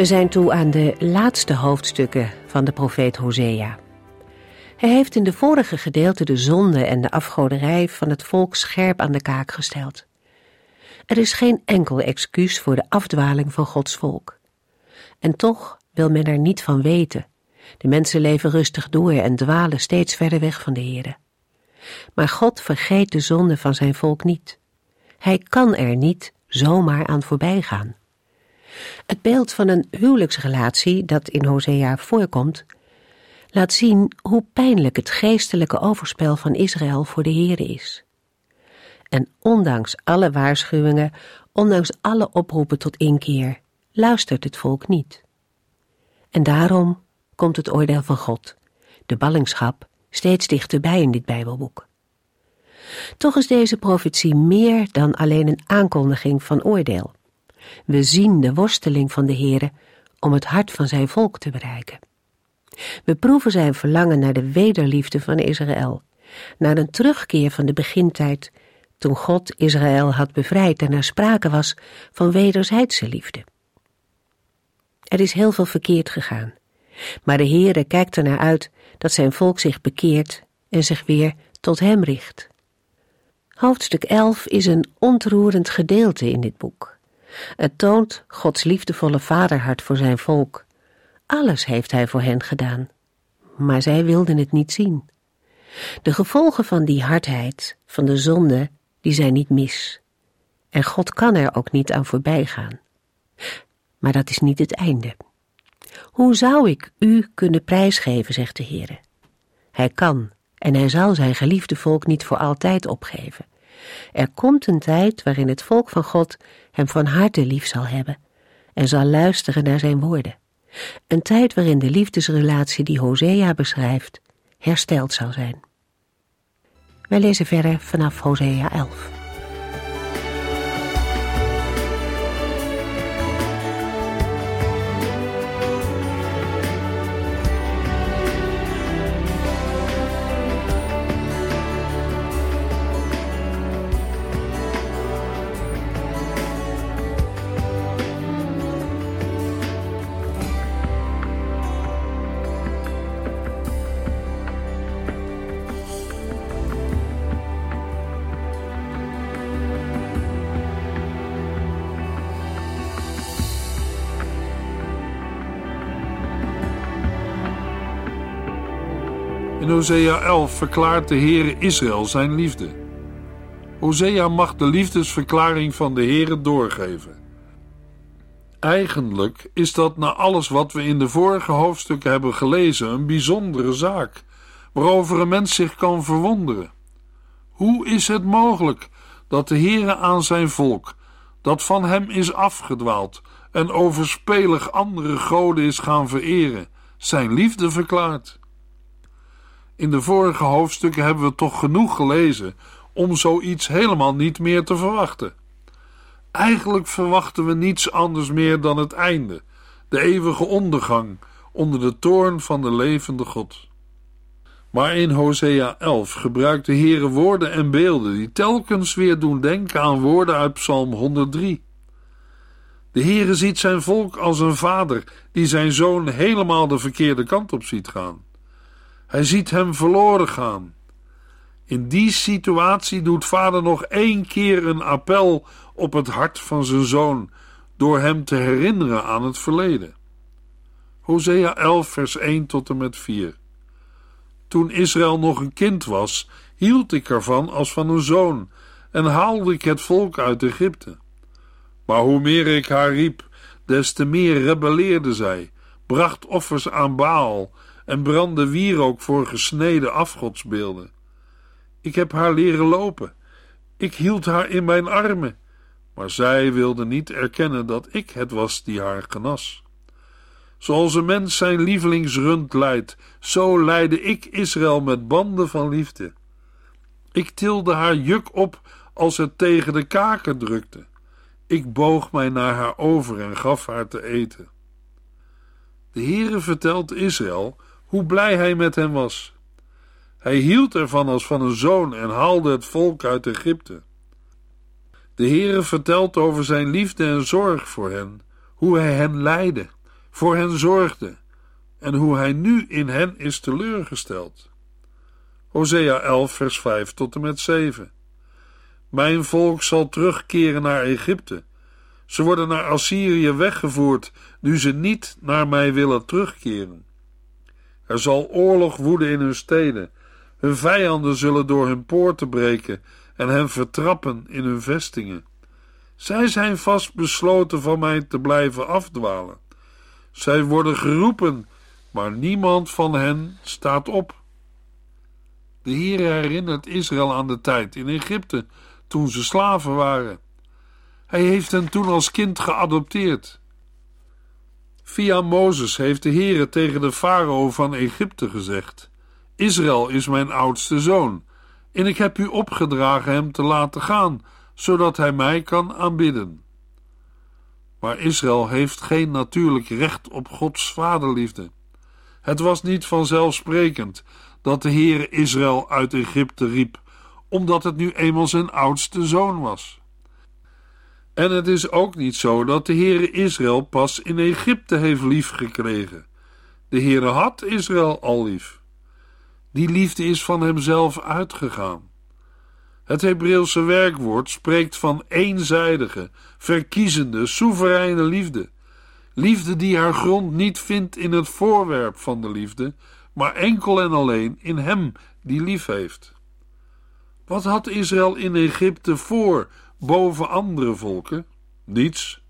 We zijn toe aan de laatste hoofdstukken van de profeet Hosea. Hij heeft in de vorige gedeelte de zonde en de afgoderij van het volk scherp aan de kaak gesteld. Er is geen enkel excuus voor de afdwaling van Gods volk. En toch wil men er niet van weten. De mensen leven rustig door en dwalen steeds verder weg van de Here. Maar God vergeet de zonde van zijn volk niet. Hij kan er niet zomaar aan voorbij gaan. Het beeld van een huwelijksrelatie dat in Hosea voorkomt, laat zien hoe pijnlijk het geestelijke overspel van Israël voor de Heere is. En ondanks alle waarschuwingen, ondanks alle oproepen tot inkeer, luistert het volk niet. En daarom komt het oordeel van God, de ballingschap, steeds dichterbij in dit Bijbelboek. Toch is deze profetie meer dan alleen een aankondiging van oordeel. We zien de worsteling van de Heere om het hart van zijn volk te bereiken. We proeven zijn verlangen naar de wederliefde van Israël, naar een terugkeer van de begintijd, toen God Israël had bevrijd en er sprake was van wederzijdse liefde. Er is heel veel verkeerd gegaan, maar de Heere kijkt er naar uit dat zijn volk zich bekeert en zich weer tot hem richt. Hoofdstuk 11 is een ontroerend gedeelte in dit boek. Het toont Gods liefdevolle vaderhart voor zijn volk. Alles heeft hij voor hen gedaan, maar zij wilden het niet zien. De gevolgen van die hardheid, van de zonde, die zijn niet mis. En God kan er ook niet aan voorbij gaan. Maar dat is niet het einde. Hoe zou ik u kunnen prijsgeven, zegt de Heer. Hij kan en hij zal zijn geliefde volk niet voor altijd opgeven. Er komt een tijd waarin het volk van God hem van harte lief zal hebben en zal luisteren naar zijn woorden. Een tijd waarin de liefdesrelatie die Hosea beschrijft hersteld zal zijn. Wij lezen verder vanaf Hosea 11. Hosea 11 verklaart de Heere Israël zijn liefde. Hosea mag de liefdesverklaring van de Heere doorgeven. Eigenlijk is dat na alles wat we in de vorige hoofdstukken hebben gelezen een bijzondere zaak, waarover een mens zich kan verwonderen. Hoe is het mogelijk dat de Heere aan zijn volk, dat van hem is afgedwaald en overspelig andere goden is gaan vereren, zijn liefde verklaart? In de vorige hoofdstukken hebben we toch genoeg gelezen om zoiets helemaal niet meer te verwachten. Eigenlijk verwachten we niets anders meer dan het einde, de eeuwige ondergang onder de toorn van de levende God. Maar in Hosea 11 gebruikt de Heere woorden en beelden die telkens weer doen denken aan woorden uit Psalm 103. De Heere ziet zijn volk als een vader die zijn zoon helemaal de verkeerde kant op ziet gaan. Hij ziet hem verloren gaan. In die situatie doet vader nog één keer een appel op het hart van zijn zoon door hem te herinneren aan het verleden. Hosea 11, vers 1 tot en met 4. Toen Israël nog een kind was, hield ik ervan als van een zoon en haalde ik het volk uit Egypte. Maar hoe meer ik haar riep, des te meer rebelleerde zij, bracht offers aan Baal en brandde wierook voor gesneden afgodsbeelden. Ik heb haar leren lopen. Ik hield haar in mijn armen, maar zij wilde niet erkennen dat ik het was die haar genas. Zoals een mens zijn lievelingsrund leidt, zo leidde ik Israël met banden van liefde. Ik tilde haar juk op als het tegen de kaken drukte. Ik boog mij naar haar over en gaf haar te eten. De Heere vertelt Israël hoe blij hij met hem was. Hij hield ervan als van een zoon en haalde het volk uit Egypte. De Heere vertelt over zijn liefde en zorg voor hen, hoe hij hen leidde, voor hen zorgde en hoe hij nu in hen is teleurgesteld. Hosea 11 vers 5 tot en met 7 Mijn volk zal terugkeren naar Egypte. Ze worden naar Assyrië weggevoerd, nu ze niet naar mij willen terugkeren. Er zal oorlog woeden in hun steden. Hun vijanden zullen door hun poorten breken en hen vertrappen in hun vestingen. Zij zijn vast besloten van mij te blijven afdwalen. Zij worden geroepen, maar niemand van hen staat op. De Heer herinnert Israël aan de tijd in Egypte, toen ze slaven waren. Hij heeft hen toen als kind geadopteerd. Via Mozes heeft de Heere tegen de farao van Egypte gezegd: Israël is mijn oudste zoon, en ik heb u opgedragen hem te laten gaan, zodat hij mij kan aanbidden. Maar Israël heeft geen natuurlijk recht op Gods vaderliefde. Het was niet vanzelfsprekend dat de Heere Israël uit Egypte riep, omdat het nu eenmaal zijn oudste zoon was. En het is ook niet zo dat de Heere Israël pas in Egypte heeft liefgekregen. De Heere had Israël al lief. Die liefde is van hemzelf uitgegaan. Het Hebreeuwse werkwoord spreekt van eenzijdige, verkiezende, soevereine liefde. Liefde die haar grond niet vindt in het voorwerp van de liefde, maar enkel en alleen in hem die lief heeft. Wat had Israël in Egypte voor boven andere volken? Niets.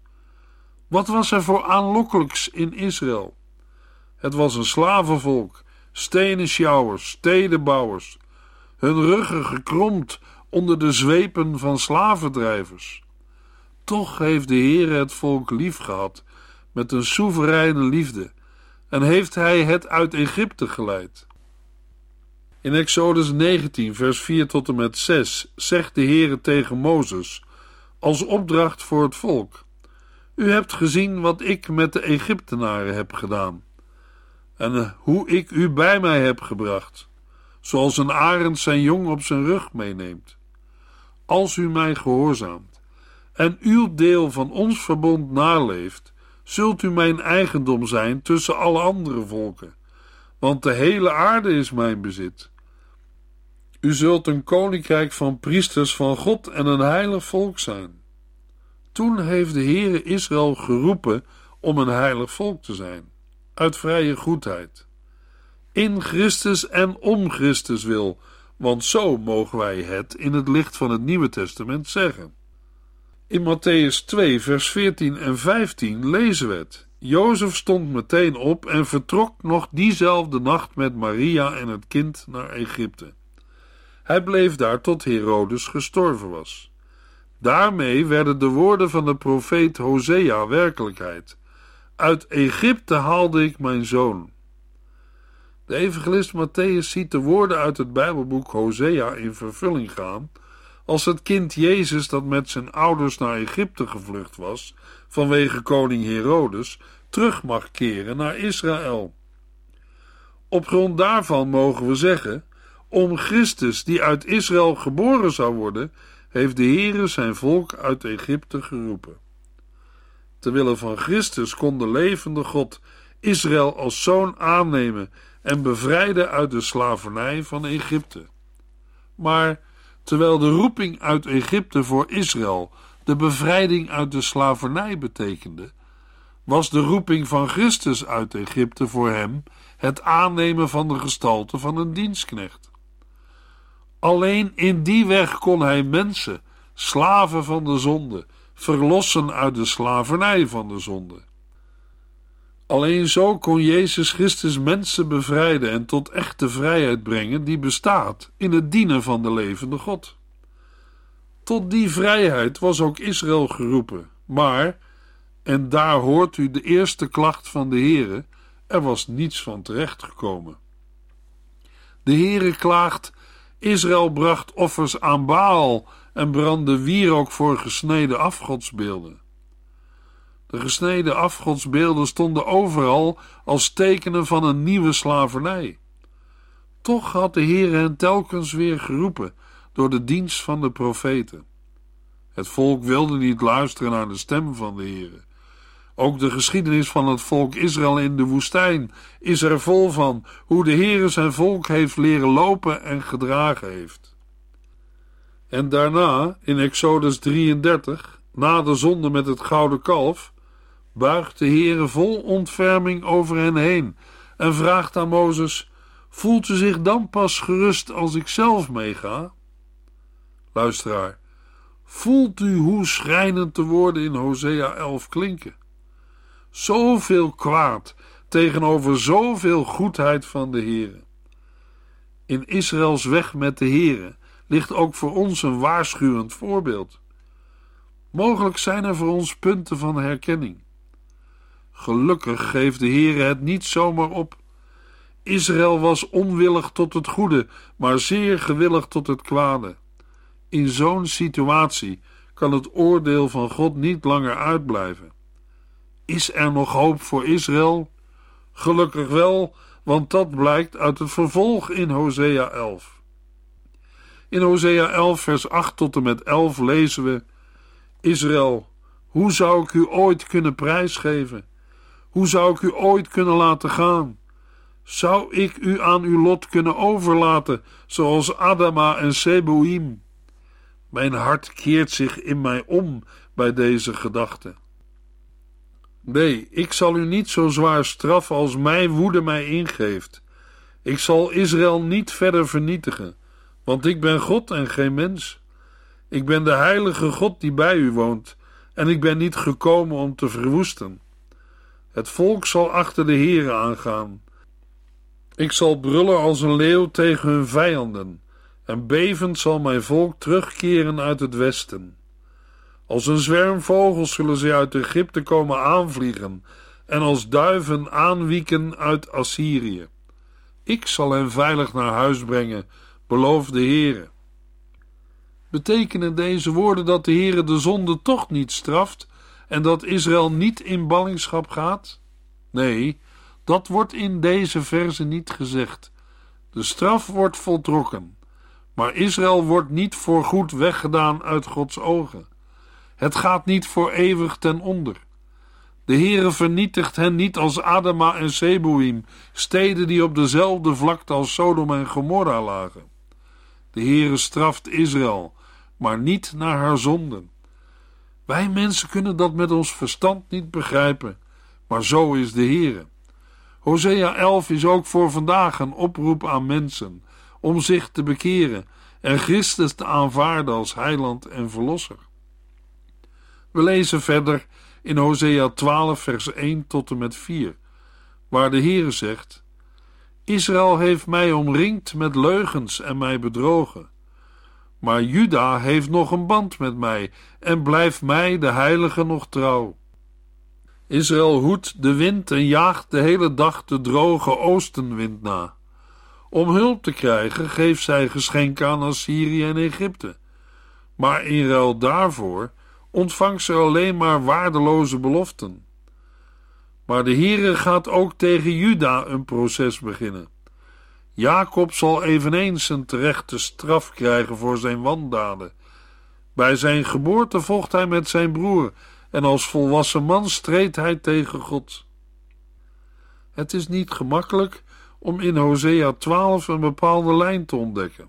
Wat was er voor aanlokkelijks in Israël? Het was een slavenvolk, stenen sjouwers, stedenbouwers, hun ruggen gekromd onder de zwepen van slavendrijvers. Toch heeft de Heer het volk lief gehad met een soevereine liefde en heeft hij het uit Egypte geleid. In Exodus 19, vers 4 tot en met 6 zegt de Heere tegen Mozes als opdracht voor het volk: U hebt gezien wat ik met de Egyptenaren heb gedaan en hoe ik u bij mij heb gebracht, zoals een arend zijn jong op zijn rug meeneemt. Als u mij gehoorzaamt en uw deel van ons verbond naleeft, zult u mijn eigendom zijn tussen alle andere volken, want de hele aarde is mijn bezit. U zult een koninkrijk van priesters van God en een heilig volk zijn. Toen heeft de Heere Israël geroepen om een heilig volk te zijn, uit vrije goedheid. In Christus en om Christus wil, want zo mogen wij het in het licht van het Nieuwe Testament zeggen. In Matthäus 2, vers 14 en 15 lezen we het. Jozef stond meteen op en vertrok nog diezelfde nacht met Maria en het kind naar Egypte. Hij bleef daar tot Herodes gestorven was. Daarmee werden de woorden van de profeet Hosea werkelijkheid. Uit Egypte haalde ik mijn zoon. De evangelist Matthäus ziet de woorden uit het Bijbelboek Hosea in vervulling gaan als het kind Jezus dat met zijn ouders naar Egypte gevlucht was vanwege koning Herodes terug mag keren naar Israël. Op grond daarvan mogen we zeggen: om Christus, die uit Israël geboren zou worden, heeft de Heere zijn volk uit Egypte geroepen. Terwille van Christus kon de levende God Israël als zoon aannemen en bevrijden uit de slavernij van Egypte. Maar terwijl de roeping uit Egypte voor Israël de bevrijding uit de slavernij betekende, was de roeping van Christus uit Egypte voor hem het aannemen van de gestalte van een dienstknecht. Alleen in die weg kon hij mensen, slaven van de zonde, verlossen uit de slavernij van de zonde. Alleen zo kon Jezus Christus mensen bevrijden en tot echte vrijheid brengen die bestaat in het dienen van de levende God. Tot die vrijheid was ook Israël geroepen, maar En daar hoort u de eerste klacht van de Heere: er was niets van terechtgekomen. De Heere klaagt: Israël bracht offers aan Baal en brandde wierook voor gesneden afgodsbeelden. De gesneden afgodsbeelden stonden overal als tekenen van een nieuwe slavernij. Toch had de Heer hen telkens weer geroepen door de dienst van de profeten. Het volk wilde niet luisteren naar de stem van de Heer. Ook de geschiedenis van het volk Israël in de woestijn is er vol van hoe de Heer zijn volk heeft leren lopen en gedragen heeft. En daarna, in Exodus 33, na de zonde met het gouden kalf, buigt de Heere vol ontferming over hen heen en vraagt aan Mozes: Voelt u zich dan pas gerust als ik zelf meega? Luisteraar, voelt u hoe schrijnend de woorden in Hosea 11 klinken? Zoveel kwaad tegenover zoveel goedheid van de Heere. In Israëls weg met de Heere ligt ook voor ons een waarschuwend voorbeeld. Mogelijk zijn er voor ons punten van herkenning. Gelukkig geeft de Heere het niet zomaar op. Israël was onwillig tot het goede, maar zeer gewillig tot het kwade. In zo'n situatie kan het oordeel van God niet langer uitblijven. Is er nog hoop voor Israël? Gelukkig wel, want dat blijkt uit het vervolg in Hosea 11. In Hosea 11, vers 8 tot en met 11 lezen we: Israël, hoe zou ik u ooit kunnen prijsgeven? Hoe zou ik u ooit kunnen laten gaan? Zou ik u aan uw lot kunnen overlaten, zoals Adama en Seboim? Mijn hart keert zich in mij om bij deze gedachte. Nee, ik zal u niet zo zwaar straffen als mijn woede mij ingeeft. Ik zal Israël niet verder vernietigen, want ik ben God en geen mens. Ik ben de heilige God die bij u woont, en ik ben niet gekomen om te verwoesten. Het volk zal achter de Heere aangaan. Ik zal brullen als een leeuw tegen hun vijanden, en bevend zal mijn volk terugkeren uit het westen. Als een zwerm vogels zullen ze uit Egypte komen aanvliegen, en als duiven aanwieken uit Assyrië. Ik zal hen veilig naar huis brengen, belooft de Heere. Betekenen deze woorden dat de Heere de zonde toch niet straft en dat Israël niet in ballingschap gaat? Nee, dat wordt in deze verse niet gezegd. De straf wordt voltrokken, maar Israël wordt niet voorgoed weggedaan uit Gods ogen. Het gaat niet voor eeuwig ten onder. De Heere vernietigt hen niet als Adama en Seboim, steden die op dezelfde vlakte als Sodom en Gomorra lagen. De Heere straft Israël, maar niet naar haar zonden. Wij mensen kunnen dat met ons verstand niet begrijpen, maar zo is de Heere. Hosea 11 is ook voor vandaag een oproep aan mensen om zich te bekeren en Christus te aanvaarden als heiland en verlosser. We lezen verder in Hosea 12 vers 1 tot en met 4, waar de Heere zegt: Israël heeft mij omringd met leugens en mij bedrogen. Maar Juda heeft nog een band met mij en blijft mij, de heilige, nog trouw. Israël hoedt de wind en jaagt de hele dag de droge oostenwind na. Om hulp te krijgen geeft zij geschenken aan Assyrië en Egypte. Maar in ruil daarvoor ontvangt ze alleen maar waardeloze beloften. Maar de Heere gaat ook tegen Juda een proces beginnen. Jacob zal eveneens een terechte straf krijgen voor zijn wandaden. Bij zijn geboorte vocht hij met zijn broer en als volwassen man streed hij tegen God. Het is niet gemakkelijk om in Hosea 12 een bepaalde lijn te ontdekken.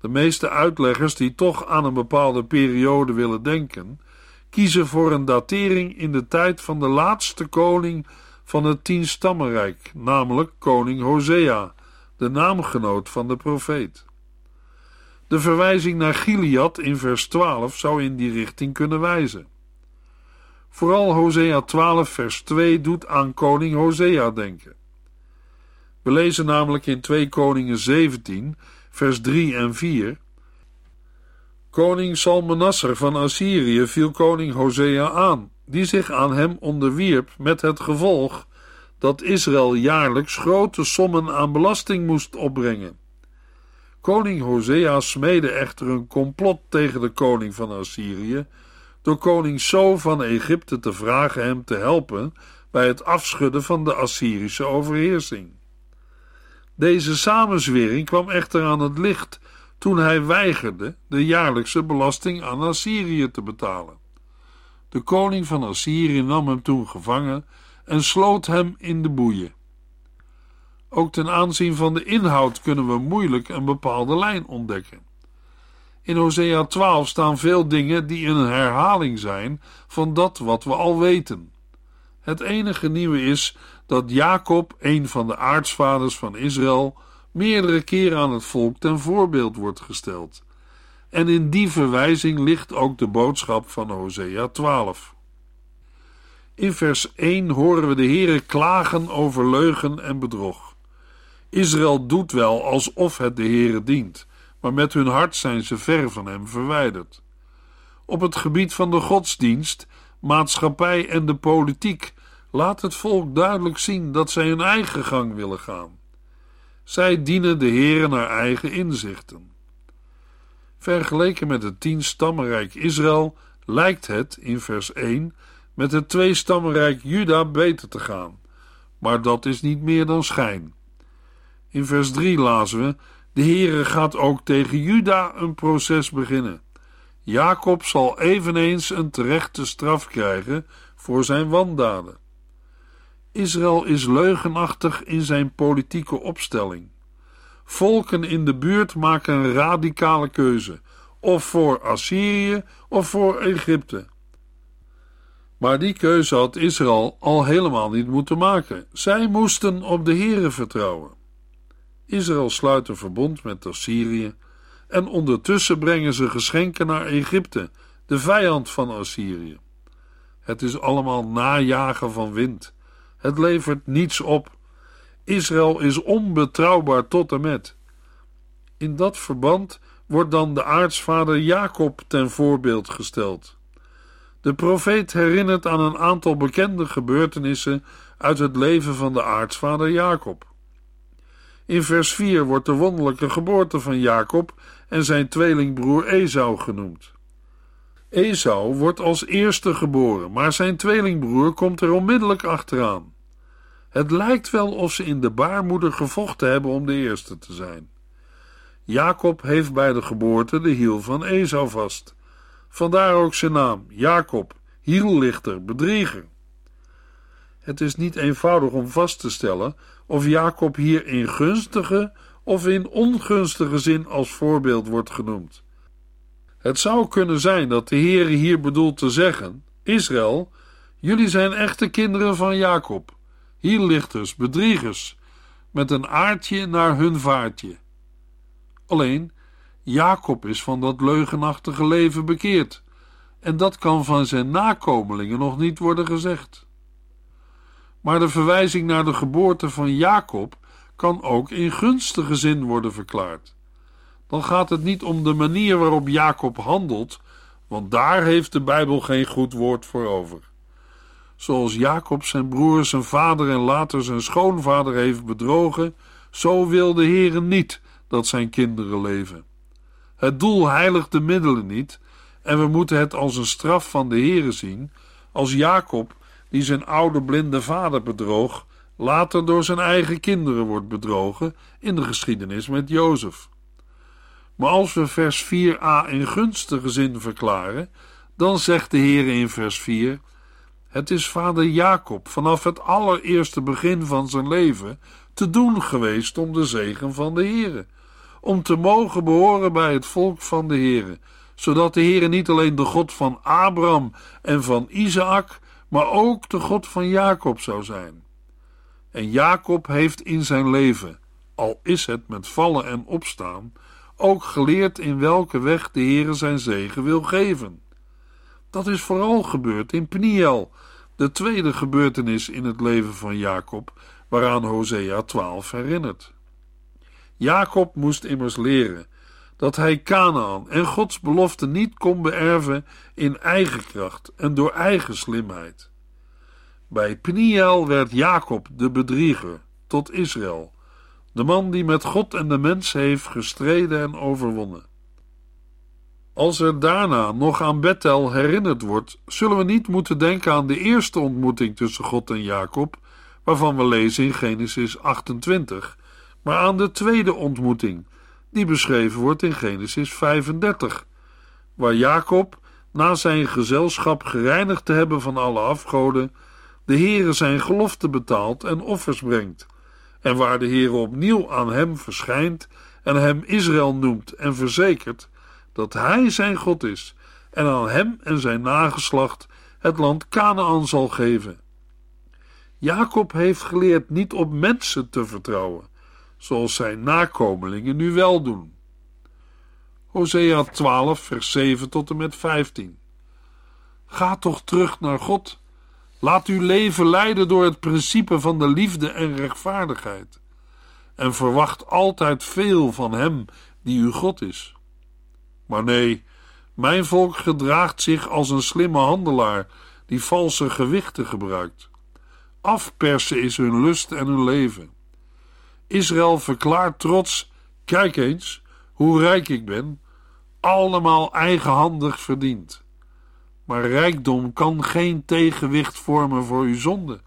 De meeste uitleggers die toch aan een bepaalde periode willen denken, kiezen voor een datering in de tijd van de laatste koning van het Tienstammenrijk, namelijk koning Hosea, de naamgenoot van de profeet. De verwijzing naar Gilead in vers 12 zou in die richting kunnen wijzen. Vooral Hosea 12 vers 2 doet aan koning Hosea denken. We lezen namelijk in 2 Koningen 17 vers 3 en 4. Koning Salmanasser van Assyrië viel koning Hosea aan, die zich aan hem onderwierp met het gevolg dat Israël jaarlijks grote sommen aan belasting moest opbrengen. Koning Hosea smeedde echter een complot tegen de koning van Assyrië door koning So van Egypte te vragen hem te helpen bij het afschudden van de Assyrische overheersing. Deze samenzwering kwam echter aan het licht toen hij weigerde de jaarlijkse belasting aan Assyrië te betalen. De koning van Assyrië nam hem toen gevangen en sloot hem in de boeien. Ook ten aanzien van de inhoud kunnen we moeilijk een bepaalde lijn ontdekken. In Hosea 12 staan veel dingen die een herhaling zijn van dat wat we al weten. Het enige nieuwe is dat Jacob, een van de aartsvaders van Israël, meerdere keren aan het volk ten voorbeeld wordt gesteld. En in die verwijzing ligt ook de boodschap van Hosea 12. In vers 1 horen we de Heere klagen over leugen en bedrog. Israël doet wel alsof het de Heere dient, maar met hun hart zijn ze ver van hem verwijderd. Op het gebied van de godsdienst, maatschappij en de politiek laat het volk duidelijk zien dat zij hun eigen gang willen gaan. Zij dienen de Heere naar eigen inzichten. Vergeleken met het tien stammenrijk Israël lijkt het in vers 1 met het twee stammenrijk Juda beter te gaan, maar dat is niet meer dan schijn. In vers 3 lazen we: De Heere gaat ook tegen Juda een proces beginnen. Jacob zal eveneens een terechte straf krijgen voor zijn wandaden. Israël is leugenachtig in zijn politieke opstelling. Volken in de buurt maken een radicale keuze, of voor Assyrië of voor Egypte. Maar die keuze had Israël al helemaal niet moeten maken. Zij moesten op de Here vertrouwen. Israël sluit een verbond met Assyrië en ondertussen brengen ze geschenken naar Egypte, de vijand van Assyrië. Het is allemaal najagen van wind. Het levert niets op. Israël is onbetrouwbaar tot en met. In dat verband wordt dan de aartsvader Jacob ten voorbeeld gesteld. De profeet herinnert aan een aantal bekende gebeurtenissen uit het leven van de aartsvader Jacob. In vers 4 wordt de wonderlijke geboorte van Jacob en zijn tweelingbroer Esau genoemd. Esau wordt als eerste geboren, maar zijn tweelingbroer komt er onmiddellijk achteraan. Het lijkt wel of ze in de baarmoeder gevochten hebben om de eerste te zijn. Jacob heeft bij de geboorte de hiel van Esau vast. Vandaar ook zijn naam, Jacob, hiellichter, bedrieger. Het is niet eenvoudig om vast te stellen of Jacob hier in gunstige of in ongunstige zin als voorbeeld wordt genoemd. Het zou kunnen zijn dat de Heere hier bedoelt te zeggen: Israël, jullie zijn echte kinderen van Jacob, hiellichters, bedriegers, met een aardje naar hun vaartje. Alleen, Jacob is van dat leugenachtige leven bekeerd, en dat kan van zijn nakomelingen nog niet worden gezegd. Maar de verwijzing naar de geboorte van Jacob kan ook in gunstige zin worden verklaard. Dan gaat het niet om de manier waarop Jacob handelt, want daar heeft de Bijbel geen goed woord voor over. Zoals Jacob zijn broer, zijn vader en later zijn schoonvader heeft bedrogen, zo wil de Heere niet dat zijn kinderen leven. Het doel heiligt de middelen niet, en we moeten het als een straf van de Heere zien, als Jacob, die zijn oude blinde vader bedroog, later door zijn eigen kinderen wordt bedrogen in de geschiedenis met Jozef. Maar als we vers 4a in gunstige zin verklaren, dan zegt de Heer in vers 4: Het is vader Jacob vanaf het allereerste begin van zijn leven te doen geweest om de zegen van de Heere om te mogen behoren bij het volk van de Heere, zodat de Heere niet alleen de God van Abraham en van Isaac, maar ook de God van Jacob zou zijn. En Jacob heeft in zijn leven, al is het met vallen en opstaan, ook geleerd in welke weg de Heere zijn zegen wil geven. Dat is vooral gebeurd in Pniel, de tweede gebeurtenis in het leven van Jacob, waaraan Hosea 12 herinnert. Jacob moest immers leren dat hij Canaan en Gods belofte niet kon beërven in eigen kracht en door eigen slimheid. Bij Pniel werd Jacob de bedrieger tot Israël, de man die met God en de mens heeft gestreden en overwonnen. Als er daarna nog aan Bethel herinnerd wordt, zullen we niet moeten denken aan de eerste ontmoeting tussen God en Jacob, waarvan we lezen in Genesis 28, maar aan de tweede ontmoeting, die beschreven wordt in Genesis 35, waar Jacob, na zijn gezelschap gereinigd te hebben van alle afgoden, de Heere zijn gelofte betaalt en offers brengt, en waar de Heere opnieuw aan hem verschijnt en hem Israël noemt en verzekert dat hij zijn God is en aan hem en zijn nageslacht het land Canaan zal geven. Jacob heeft geleerd niet op mensen te vertrouwen, zoals zijn nakomelingen nu wel doen. Hosea 12, vers 7 tot en met 15. Ga toch terug naar God. Laat uw leven leiden door het principe van de liefde en rechtvaardigheid. En verwacht altijd veel van Hem die uw God is. Maar nee, mijn volk gedraagt zich als een slimme handelaar die valse gewichten gebruikt. Afpersen is hun lust en hun leven. Israël verklaart trots: kijk eens hoe rijk ik ben, allemaal eigenhandig verdiend. Maar rijkdom kan geen tegenwicht vormen voor uw zonde.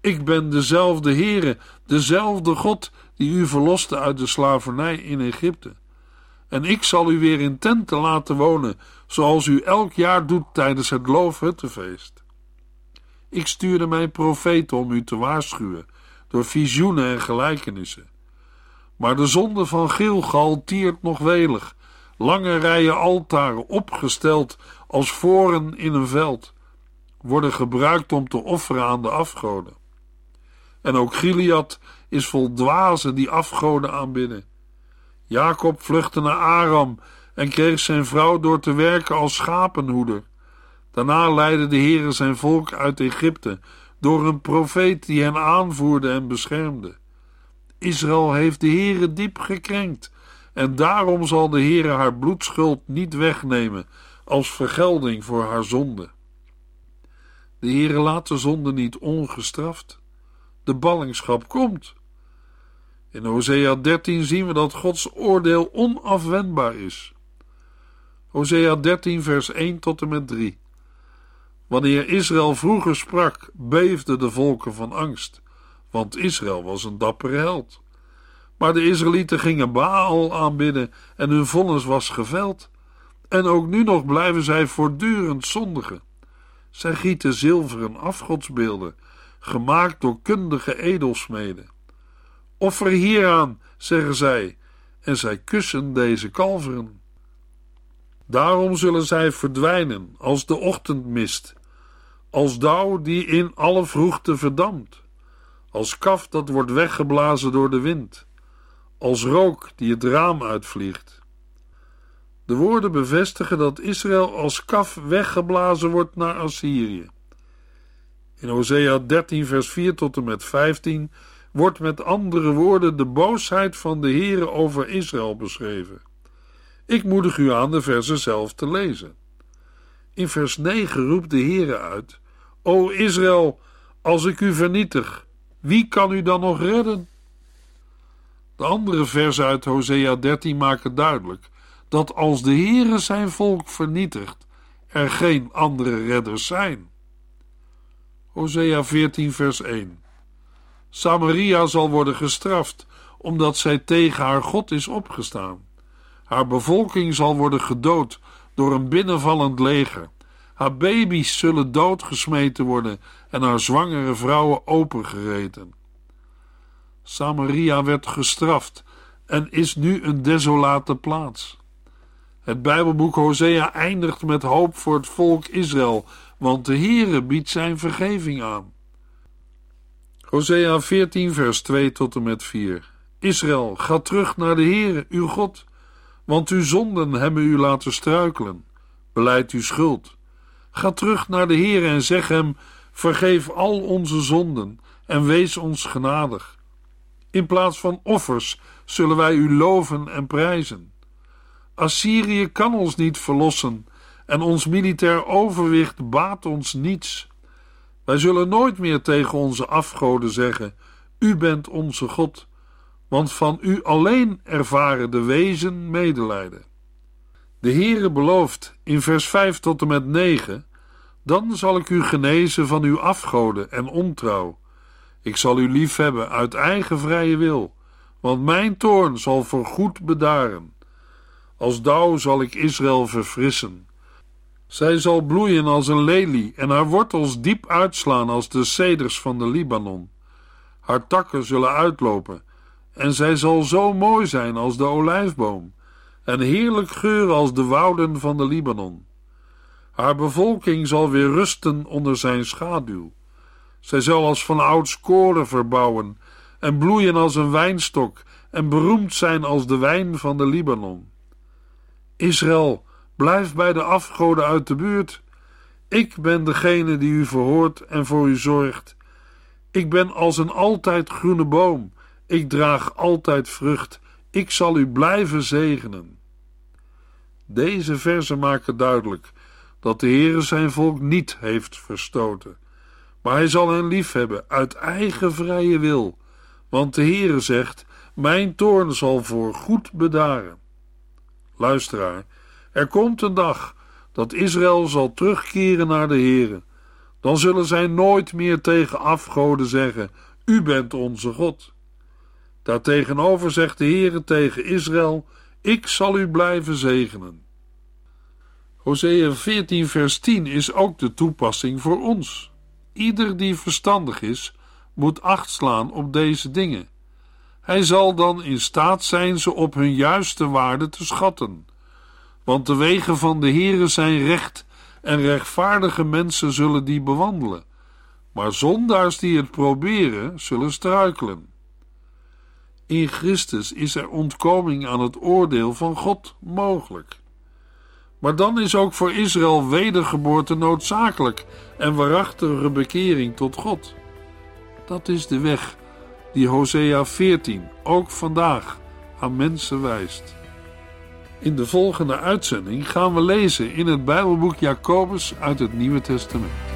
Ik ben dezelfde Heere, dezelfde God die u verloste uit de slavernij in Egypte. En ik zal u weer in tenten laten wonen, zoals u elk jaar doet tijdens het loofhuttenfeest. Ik stuurde mijn profeten om u te waarschuwen, door visioenen en gelijkenissen. Maar de zonde van Gilgal tiert nog welig, lange rijen altaren opgesteld als voren in een veld, worden gebruikt om te offeren aan de afgoden. En ook Gilead is vol dwazen die afgoden aanbidden. Jacob vluchtte naar Aram en kreeg zijn vrouw door te werken als schapenhoeder. Daarna leidde de Heere zijn volk uit Egypte door een profeet die hen aanvoerde en beschermde. Israël heeft de Heere diep gekrenkt en daarom zal de Heere haar bloedschuld niet wegnemen als vergelding voor haar zonde. De Heere laat de zonde niet ongestraft. De ballingschap komt. In Hosea 13 zien we dat Gods oordeel onafwendbaar is. Hosea 13, vers 1 tot en met 3. Wanneer Israël vroeger sprak, beefden de volken van angst, want Israël was een dappere held. Maar de Israëlieten gingen Baal aanbidden en hun vonnis was geveld. En ook nu nog blijven zij voortdurend zondigen. Zij gieten zilveren afgodsbeelden, gemaakt door kundige edelsmeden. Offer hieraan, zeggen zij, en zij kussen deze kalveren. Daarom zullen zij verdwijnen als de ochtendmist, als dauw die in alle vroegte verdampt, als kaf dat wordt weggeblazen door de wind, als rook die het raam uitvliegt. De woorden bevestigen dat Israël als kaf weggeblazen wordt naar Assyrië. In Hosea 13, vers 4 tot en met 15 wordt met andere woorden de boosheid van de Heere over Israël beschreven. Ik moedig u aan de versen zelf te lezen. In vers 9 roept de Heere uit: O Israël, als ik u vernietig, wie kan u dan nog redden? De andere versen uit Hosea 13 maken duidelijk dat als de Heere zijn volk vernietigt, er geen andere redders zijn. Hosea 14 vers 1 Samaria zal worden gestraft, omdat zij tegen haar God is opgestaan. Haar bevolking zal worden gedood door een binnenvallend leger. Haar baby's zullen doodgesmeten worden en haar zwangere vrouwen opengereten. Samaria werd gestraft en is nu een desolate plaats. Het Bijbelboek Hosea eindigt met hoop voor het volk Israël, want de Heere biedt zijn vergeving aan. Hosea 14, vers 2 tot en met 4. Israël, ga terug naar de Heere, uw God, want uw zonden hebben u laten struikelen. Beleid uw schuld. Ga terug naar de Heere en zeg hem: vergeef al onze zonden en wees ons genadig. In plaats van offers zullen wij u loven en prijzen. Assyrië kan ons niet verlossen en ons militair overwicht baat ons niets. Wij zullen nooit meer tegen onze afgoden zeggen: U bent onze God, want van u alleen ervaren de wezen medelijden. De Heere belooft in vers 5 tot en met 9: Dan zal ik u genezen van uw afgoden en ontrouw. Ik zal u liefhebben uit eigen vrije wil, want mijn toorn zal voorgoed bedaren. Als dauw zal ik Israël verfrissen. Zij zal bloeien als een lelie en haar wortels diep uitslaan als de ceders van de Libanon. Haar takken zullen uitlopen en zij zal zo mooi zijn als de olijfboom en heerlijk geuren als de wouden van de Libanon. Haar bevolking zal weer rusten onder zijn schaduw. Zij zal als van ouds koren verbouwen en bloeien als een wijnstok en beroemd zijn als de wijn van de Libanon. Israël, blijf bij de afgoden uit de buurt. Ik ben degene die u verhoort en voor u zorgt. Ik ben als een altijd groene boom. Ik draag altijd vrucht. Ik zal u blijven zegenen. Deze verzen maken duidelijk dat de Heere zijn volk niet heeft verstoten, maar hij zal hen liefhebben uit eigen vrije wil, want de Heere zegt: Mijn toorn zal voor goed bedaren. Luisteraar, er komt een dag dat Israël zal terugkeren naar de Heere. Dan zullen zij nooit meer tegen afgoden zeggen: U bent onze God. Daartegenover zegt de Heere tegen Israël: Ik zal u blijven zegenen. Hosea 14, vers 10 is ook de toepassing voor ons. Ieder die verstandig is, moet acht slaan op deze dingen. Hij zal dan in staat zijn ze op hun juiste waarde te schatten. Want de wegen van de Heere zijn recht en rechtvaardige mensen zullen die bewandelen. Maar zondaars die het proberen, zullen struikelen. In Christus is er ontkoming aan het oordeel van God mogelijk. Maar dan is ook voor Israël wedergeboorte noodzakelijk en waarachtige bekering tot God. Dat is de weg die Hosea 14 ook vandaag aan mensen wijst. In de volgende uitzending gaan we lezen in het Bijbelboek Jacobus uit het Nieuwe Testament.